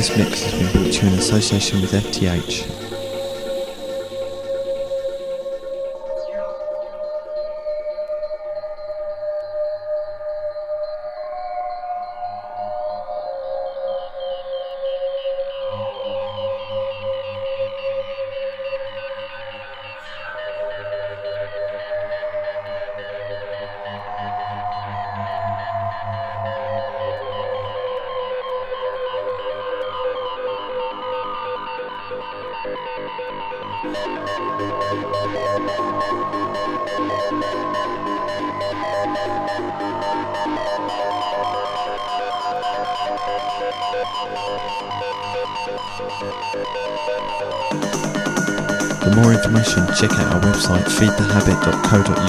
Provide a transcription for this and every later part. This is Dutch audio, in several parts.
This mix has been brought to you in association with FTH. heute.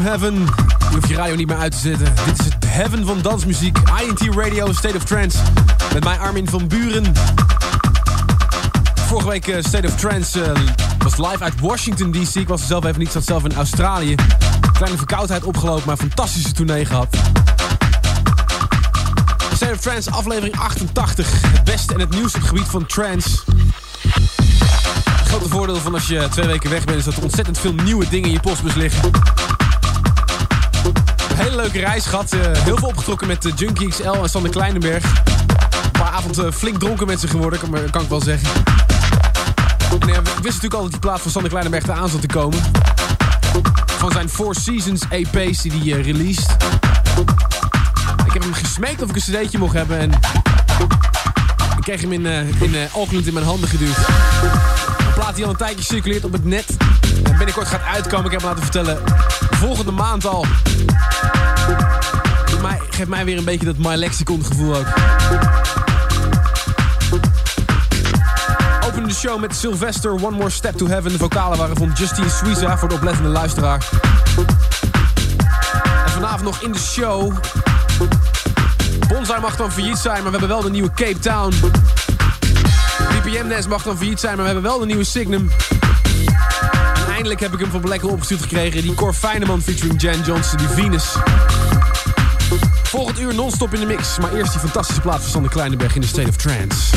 Heaven. Je hoeft je radio niet meer uit te zetten. Dit is het heaven van dansmuziek. INT Radio, State of Trance. Met mij Armin van Buren. Vorige week uh, State of Trance uh, was live uit Washington DC. Ik was zelf even niet, zat zelf in Australië. Kleine verkoudheid opgelopen, maar fantastische tournee gehad. State of Trance, aflevering 88. Het beste en het nieuws op het gebied van trance. Het grote voordeel van als je twee weken weg bent... is dat er ontzettend veel nieuwe dingen in je postbus liggen. Hele leuke reis gehad. Uh, heel veel opgetrokken met Junkie XL en Sander Kleinenberg. Een paar avonden flink dronken met ze geworden, kan, ik wel zeggen. En we wisten natuurlijk al dat die plaat van Sander Kleinenberg eraan zat te komen. Van zijn Four Seasons EP's die hij uh, released. Ik heb hem gesmeekt of ik een cd'tje mocht hebben. En ik kreeg hem in, uh, in Auckland in mijn handen geduwd. Een plaat die al een tijdje circuleert op het net. En binnenkort gaat uitkomen. Ik heb hem laten vertellen. Volgende maand al. Mij, geeft mij weer een beetje dat My Lexicon gevoel ook. Openen de show met Sylvester One More Step to Heaven. De vocalen waren van Justine Suiza voor de oplettende luisteraar. En vanavond nog in de show Bonsai mag dan failliet zijn, maar we hebben wel de nieuwe Cape Town. BPM Nest mag dan failliet zijn, maar we hebben wel de nieuwe Signum. Eindelijk heb ik hem van Blackle opgestuurd gekregen. Die Cor Feyneman featuring Jan Johnson, die Venus. Volgend uur non-stop in de mix. Maar eerst die fantastische plaat van Sander Kleinenberg in de State of Trance.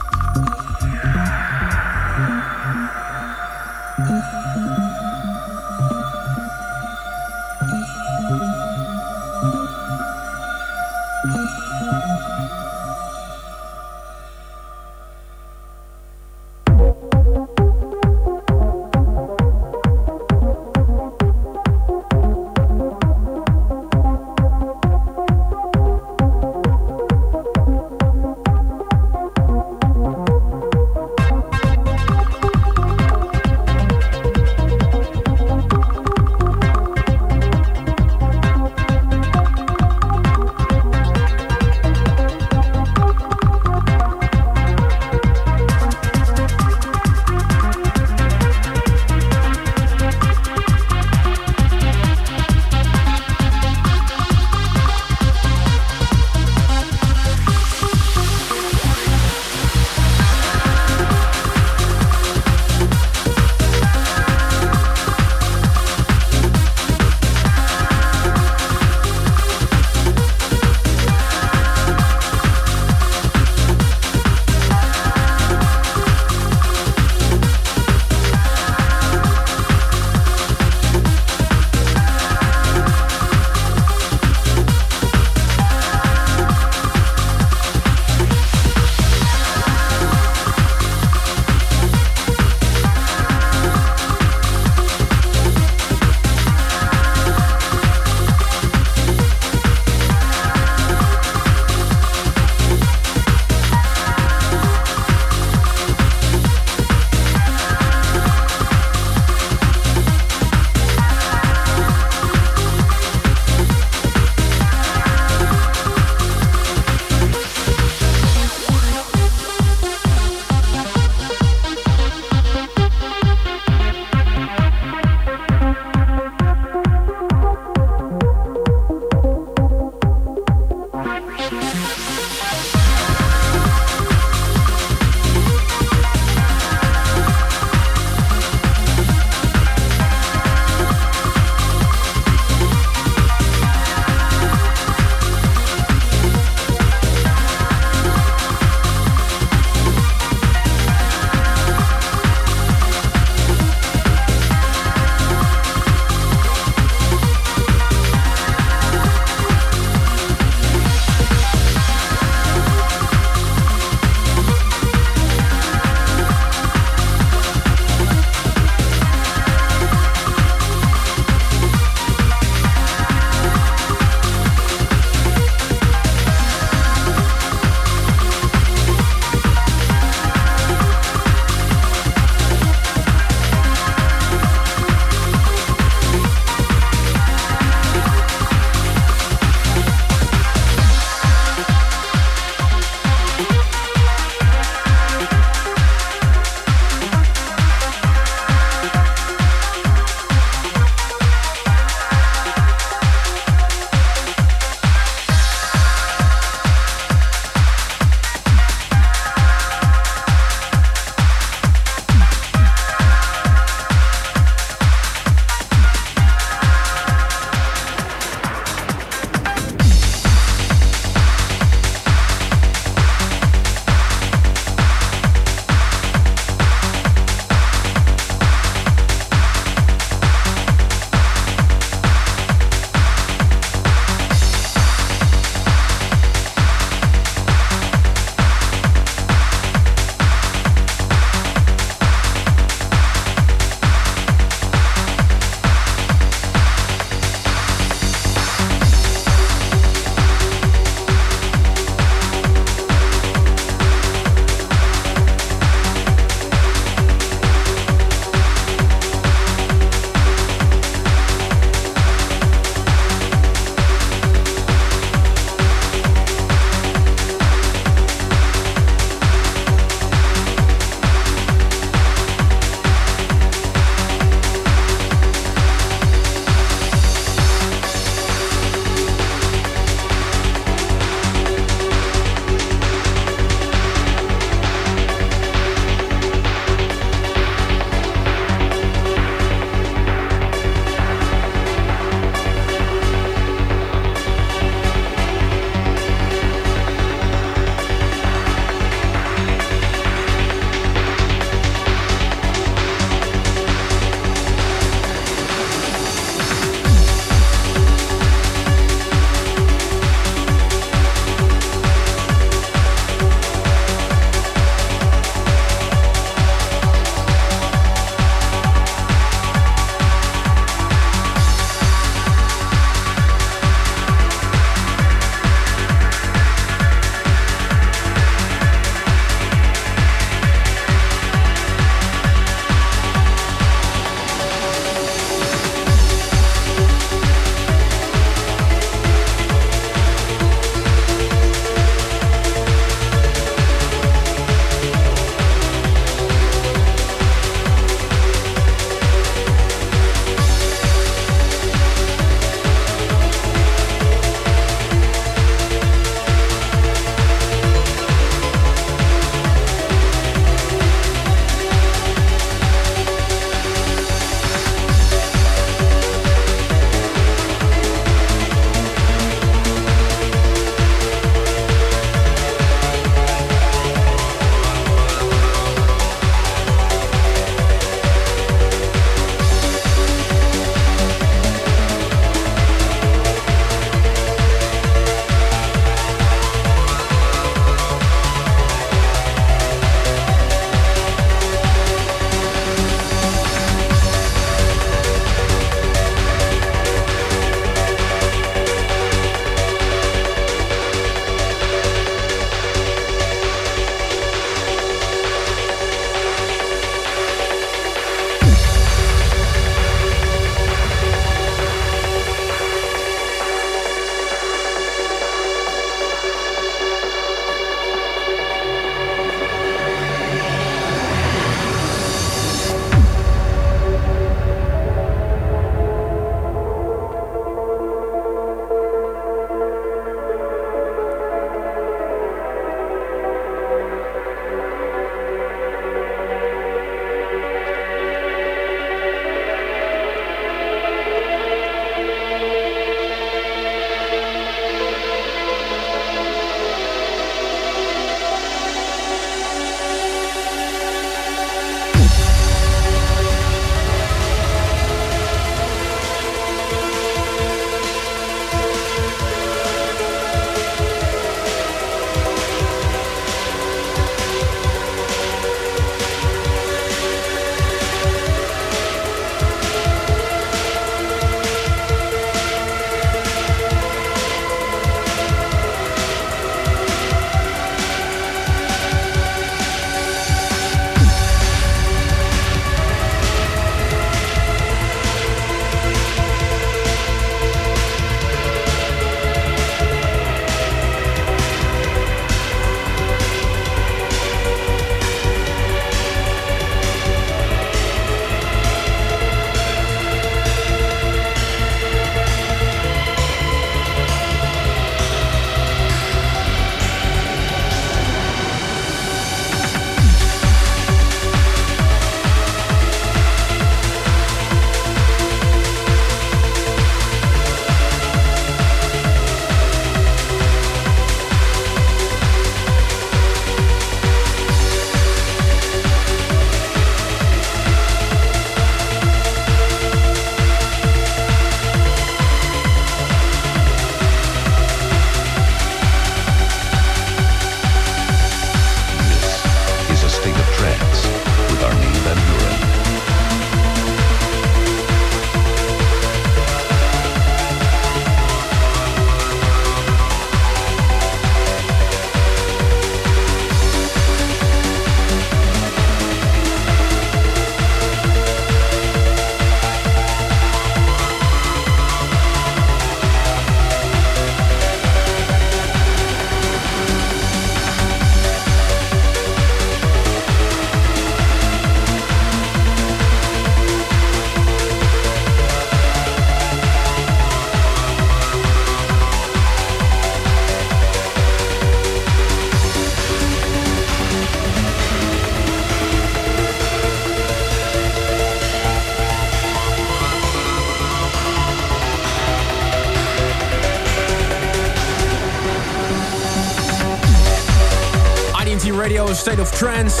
State of Trance.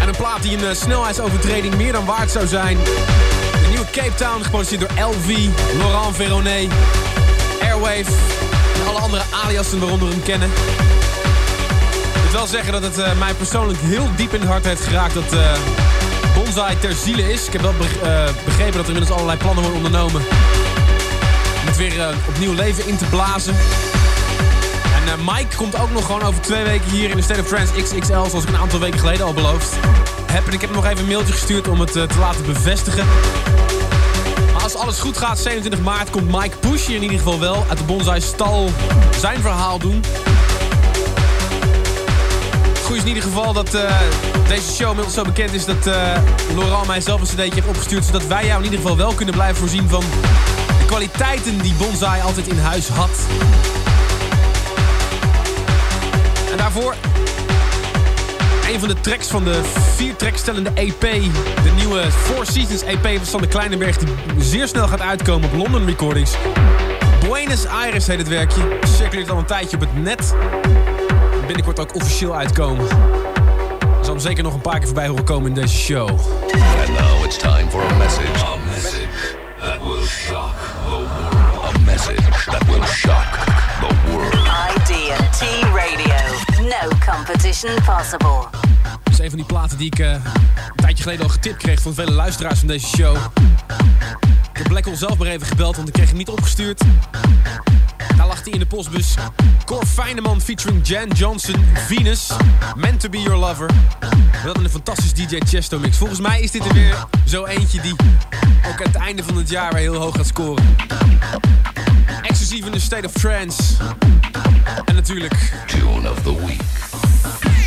En een plaat die een uh, snelheidsovertreding meer dan waard zou zijn. De nieuwe Cape Town, geproduceerd door LV, Laurent Veronet, Airwave en alle andere aliasen waaronder hem kennen. Ik moet wel zeggen dat het uh, mij persoonlijk heel diep in het hart heeft geraakt dat uh, Bonsai ter ziele is. Ik heb wel begrepen dat er inmiddels allerlei plannen worden ondernomen om het weer opnieuw leven in te blazen. En Mike komt ook nog gewoon over twee weken hier in de State of Trance XXL, zoals ik een aantal weken geleden al beloofd heb. En ik heb nog even een mailtje gestuurd om het te laten bevestigen. Als alles goed gaat, 27 maart komt Mike Push hier in ieder geval wel uit de Bonsai Stal zijn verhaal doen. Goed is in ieder geval dat uh, deze show inmiddels zo bekend is dat uh, mij zelf een cd'tje heeft opgestuurd. Zodat wij jou in ieder geval wel kunnen blijven voorzien van de kwaliteiten die Bonsai altijd in huis had. En daarvoor een van de tracks van de vier trackstellende EP. De nieuwe Four Seasons EP van Sander Kleinenberg die zeer snel gaat uitkomen op London Recordings. Buenos Aires heet het werkje. Circuleert al een tijdje op het net. Binnenkort ook officieel uitkomen. Zal hem zeker nog een paar keer voorbij horen komen in deze show. And now it's time for. A message competition possible. Dat is een van die platen die ik uh, een tijdje geleden al getipt kreeg van vele luisteraars van deze show. Ik heb Blackhole zelf maar even gebeld, want ik kreeg hem niet opgestuurd. Daar lag hij in de postbus. Cor Feineman featuring Jan Johnson, Venus, Meant to be your lover. Dat een fantastisch DJ Chesto mix. Volgens mij is dit er weer zo eentje die ook aan het einde van het jaar weer heel hoog gaat scoren. Exclusief in de State of Trance. En natuurlijk... Tune of the Week. A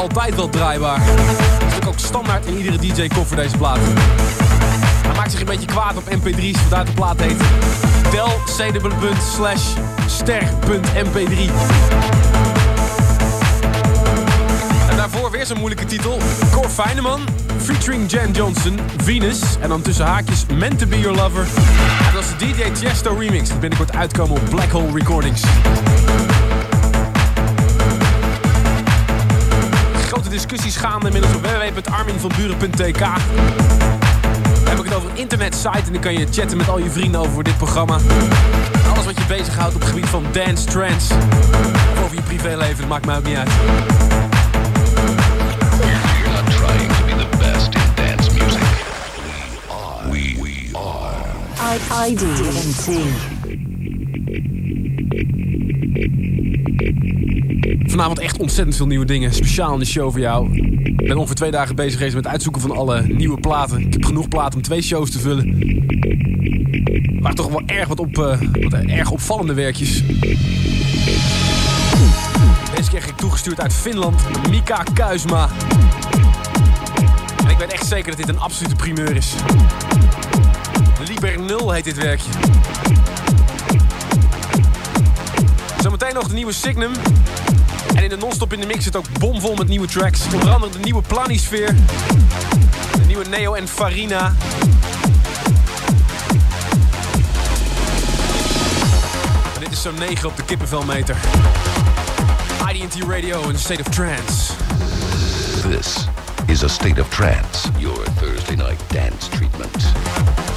altijd wel draaibaar. Dat is natuurlijk ook standaard in iedere DJ-koffer deze plaat. Hij maakt zich een beetje kwaad op mp3's, vandaar de plaat heet tel.cw.slash ster.mp3. En daarvoor weer zo'n moeilijke titel. Cor Feineman, featuring Jan Johnson, Venus. En dan tussen haakjes Meant to be your lover. En dat is de DJ Tiesto remix. Die binnenkort uitkomen op Black Hole Recordings. Discussies gaande inmiddels op www.arminvanburen.tk. Dan heb ik het over een internetsite en dan kan je chatten met al je vrienden over dit programma. Alles wat je bezighoudt op het gebied van dance, trance. Of over je privéleven, dat maakt mij ook niet uit. We're Vanavond echt ontzettend veel nieuwe dingen. Speciaal in de show voor jou. Ik ben ongeveer twee dagen bezig geweest met het uitzoeken van alle nieuwe platen. Ik heb genoeg platen om twee shows te vullen. Maar toch wel erg wat, op, eh, wat erg opvallende werkjes. Deze keer kreeg ik toegestuurd uit Finland. Mika Kuisma. En ik weet echt zeker dat dit een absolute primeur is. Liber 0 heet dit werkje. Zometeen nog de nieuwe Signum. En in de non-stop in de mix zit ook bomvol met nieuwe tracks. Onder andere de nieuwe Planisfeer. De nieuwe Neo en Farina. En dit is zo'n 9 op de kippenvelmeter. IDT Radio in state of trance. This is a state of trance. Your Thursday night dance treatment.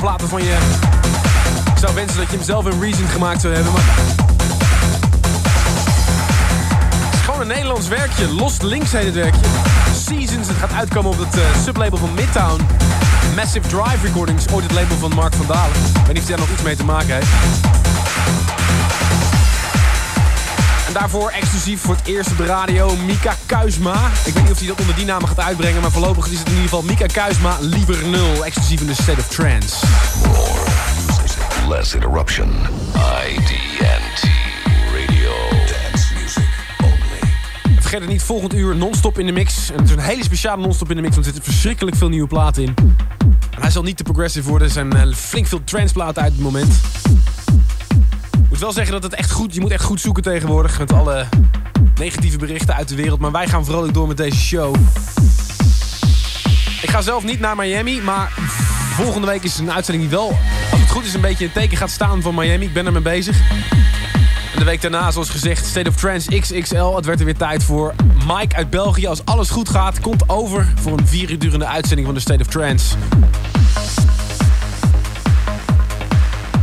Je... Ik zou wensen dat je hem zelf in Reason gemaakt zou hebben, maar... Het is gewoon een Nederlands werkje. Lost Links heet het werkje. Seasons, het gaat uitkomen op het uh, sublabel van Midtown. Massive Drive Recordings, ooit het label van Mark van Dalen. Ik weet niet of daar nog iets mee te maken heeft. En daarvoor exclusief voor het eerst op de radio Mika Kuisma. Ik weet niet of hij dat onder die naam gaat uitbrengen, maar voorlopig is het in ieder geval Mika Kuisma Liever Nul. Exclusief in de State of Trance. More music, less interruption. IDNT Radio. Dance music only. Vergeet het niet, volgend uur non-stop in de mix. En het is een hele speciale non-stop in de mix, want er zitten verschrikkelijk veel nieuwe platen in. En hij zal niet te progressive worden, er zijn uh, flink veel trance platen uit het moment. Wel zeggen dat het echt goed, je moet echt goed zoeken tegenwoordig met alle negatieve berichten uit de wereld. Maar wij gaan vrolijk door met deze show. Ik ga zelf niet naar Miami, maar volgende week is een uitzending die wel, als het goed is, een beetje het teken gaat staan van Miami. Ik ben ermee bezig. En de week daarna, zoals gezegd, State of Trance XXL. Het werd er weer tijd voor. Mike uit België, als alles goed gaat, komt over voor een vier uur durende uitzending van de State of Trance.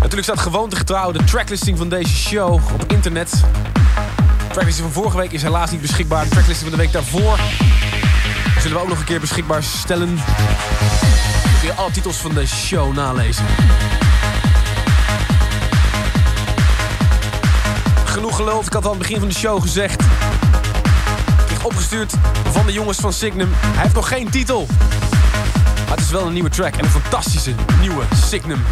Natuurlijk staat gewoontegetrouw de tracklisting van deze show op internet. De tracklisting van vorige week is helaas niet beschikbaar. De tracklisting van de week daarvoor zullen we ook nog een keer beschikbaar stellen. Dan kun je alle titels van de show nalezen. Genoeg geluld, ik had al aan het begin van de show gezegd. Ik opgestuurd van de jongens van Signum. Hij heeft nog geen titel. Maar het is wel een nieuwe track en een fantastische nieuwe Signum.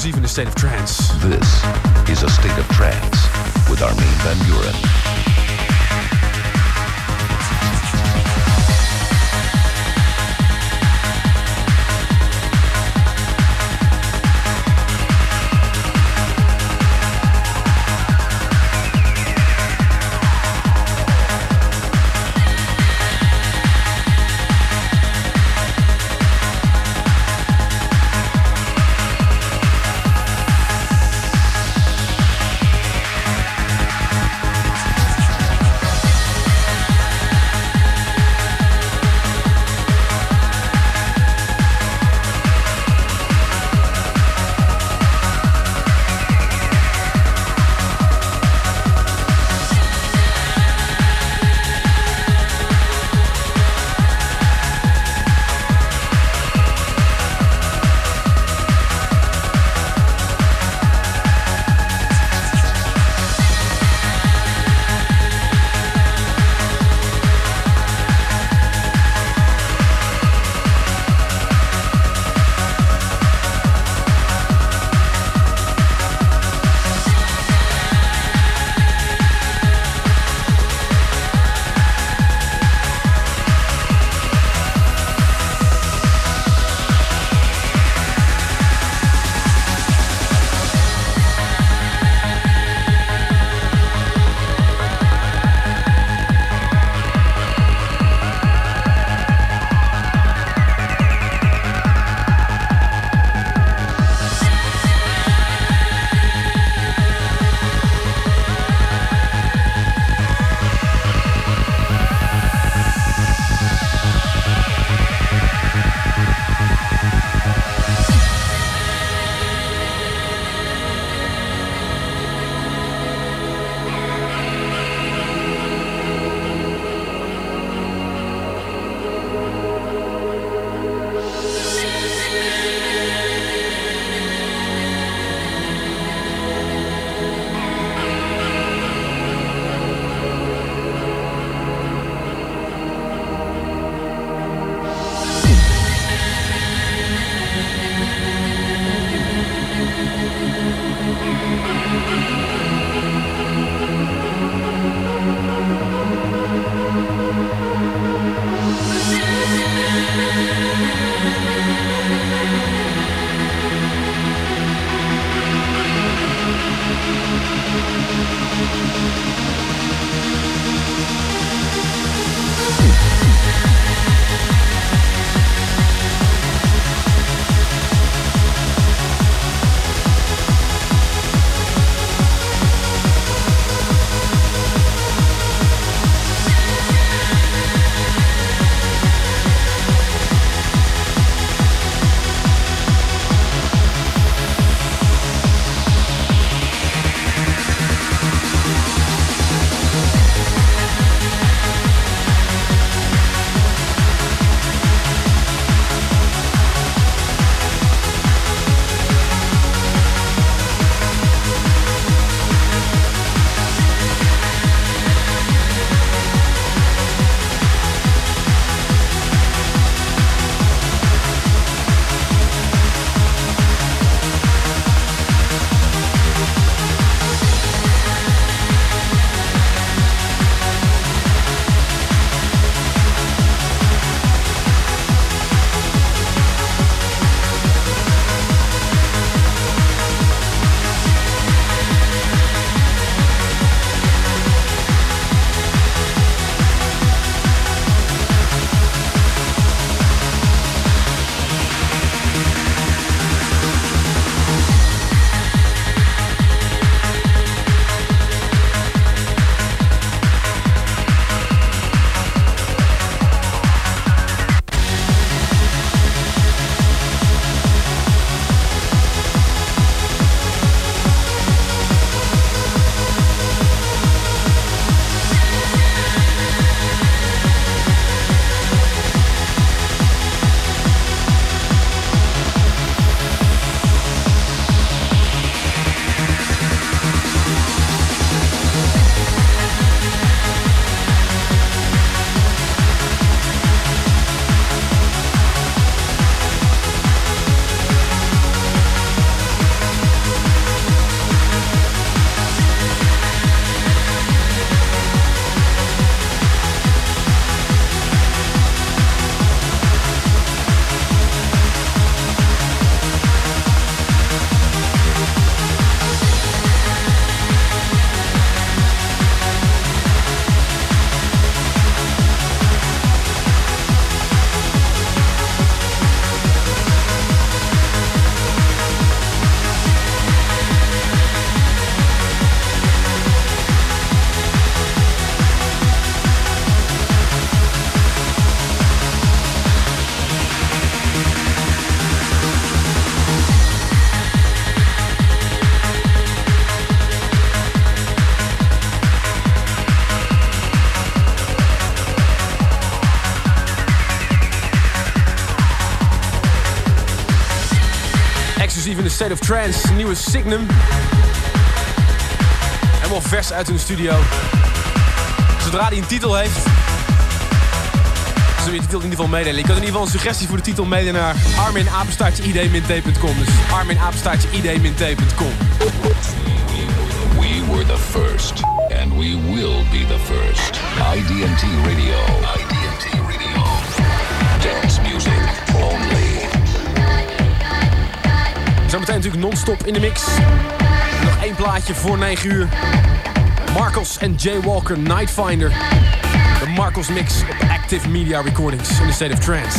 Exclusief in de State of Trance. This is a state of trance with Armin van Buren. Of Trance, nieuwe Signum. Helemaal vers uit hun studio. Zodra hij een titel heeft, we je titel in ieder geval meedelen. Je kan in ieder geval een suggestie voor de titel meedelen naar arminapenstaartje-id-t.com. Dus. We were the first, and we will be the first. IDT Radio. Zometeen natuurlijk non-stop in de mix. Nog één plaatje voor 9 uur. Marcos en Jay Walker, Nightfinder. De Marcos mix op Active Media Recordings in the State of Trance.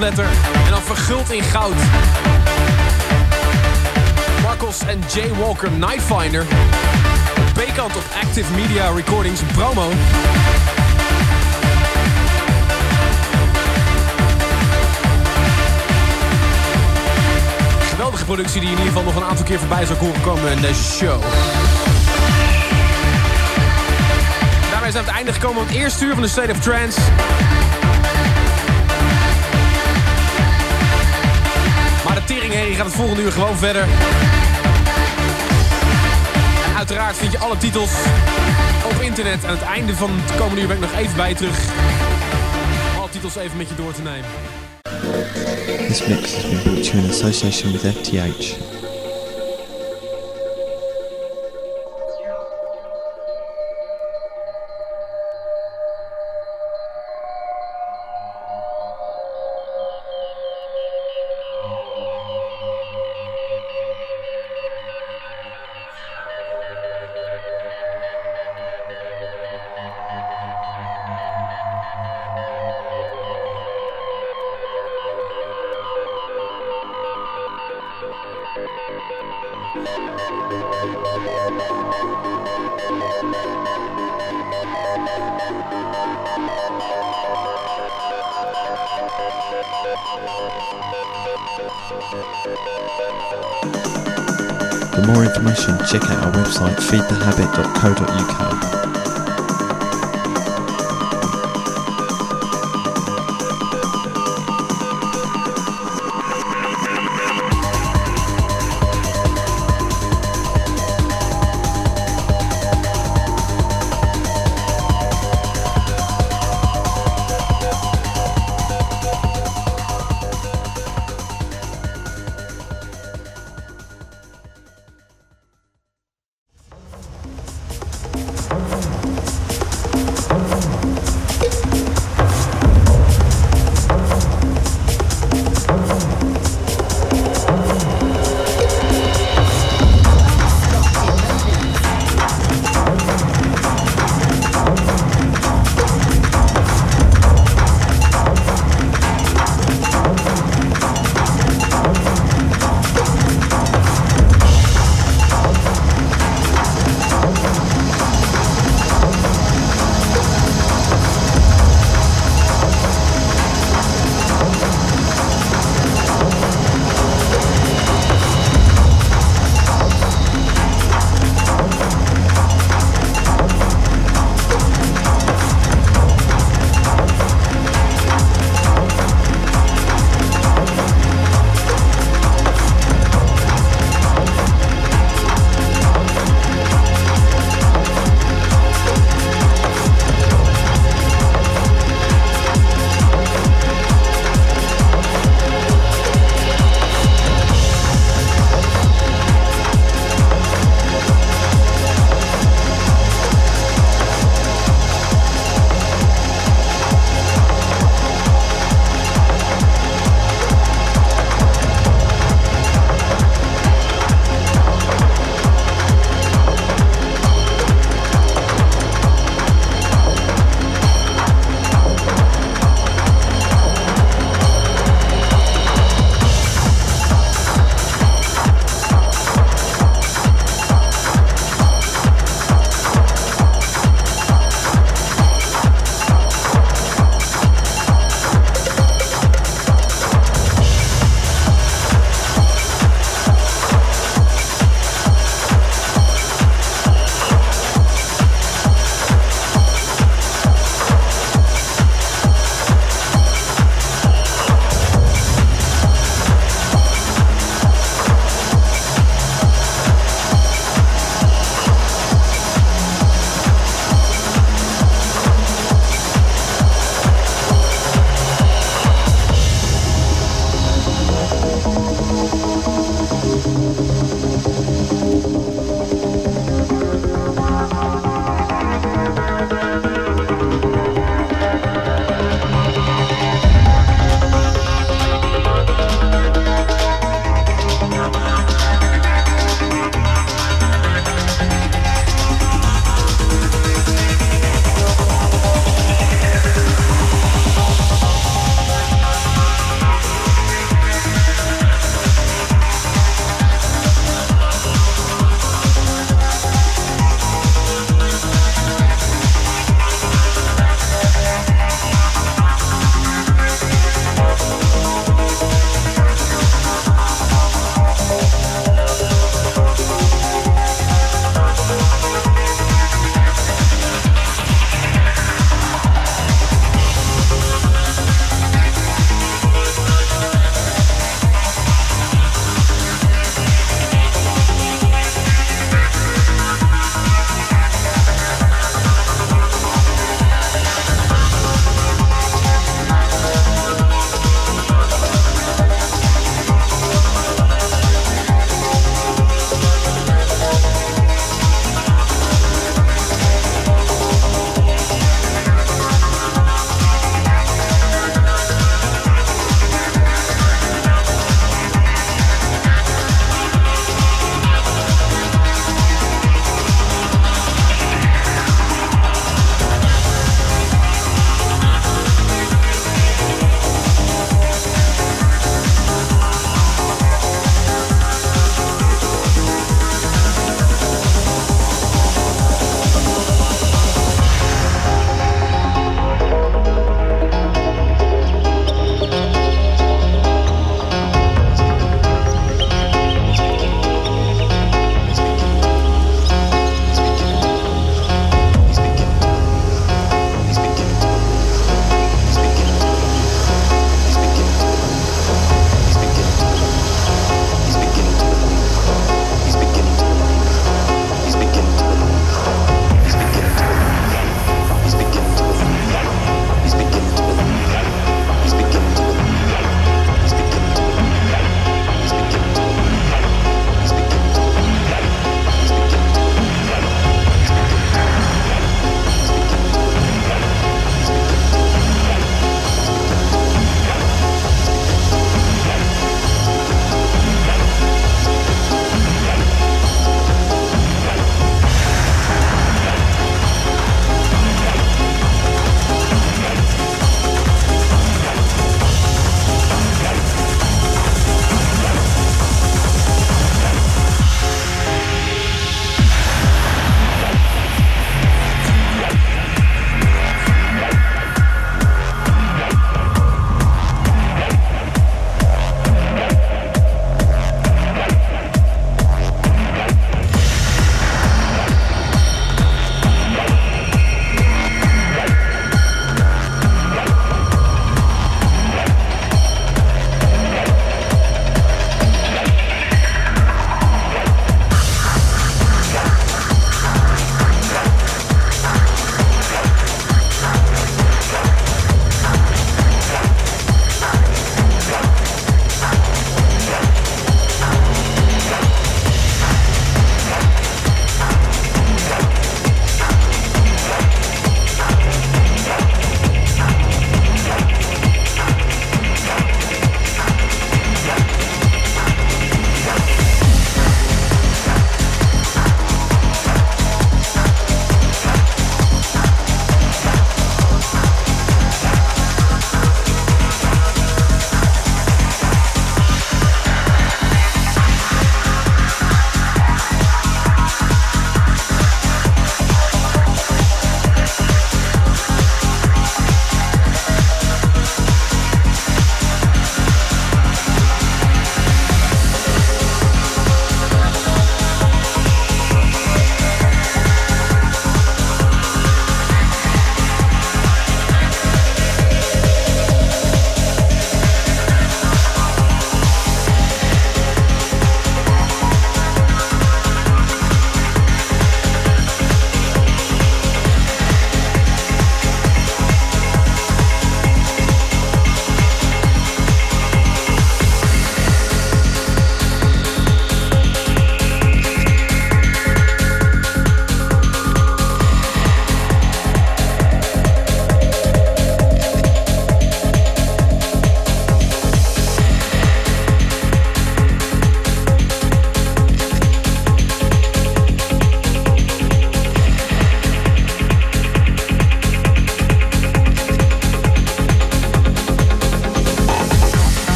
En dan verguld in goud. Marcos en Jay Walker Nightfinder. B-kant op Active Media Recordings promo. Geweldige productie die in ieder geval nog een aantal keer voorbij zou horen komen in deze show. Daarmee zijn we aan het einde gekomen van het eerste uur van de State of Trance. Teringherrie gaat het volgende uur gewoon verder. Uiteraard vind je alle titels op internet. Aan het einde van het komende uur ben ik nog even bij terug. Alle titels even met je door te nemen. This mix has been brought to you in association with FTH. For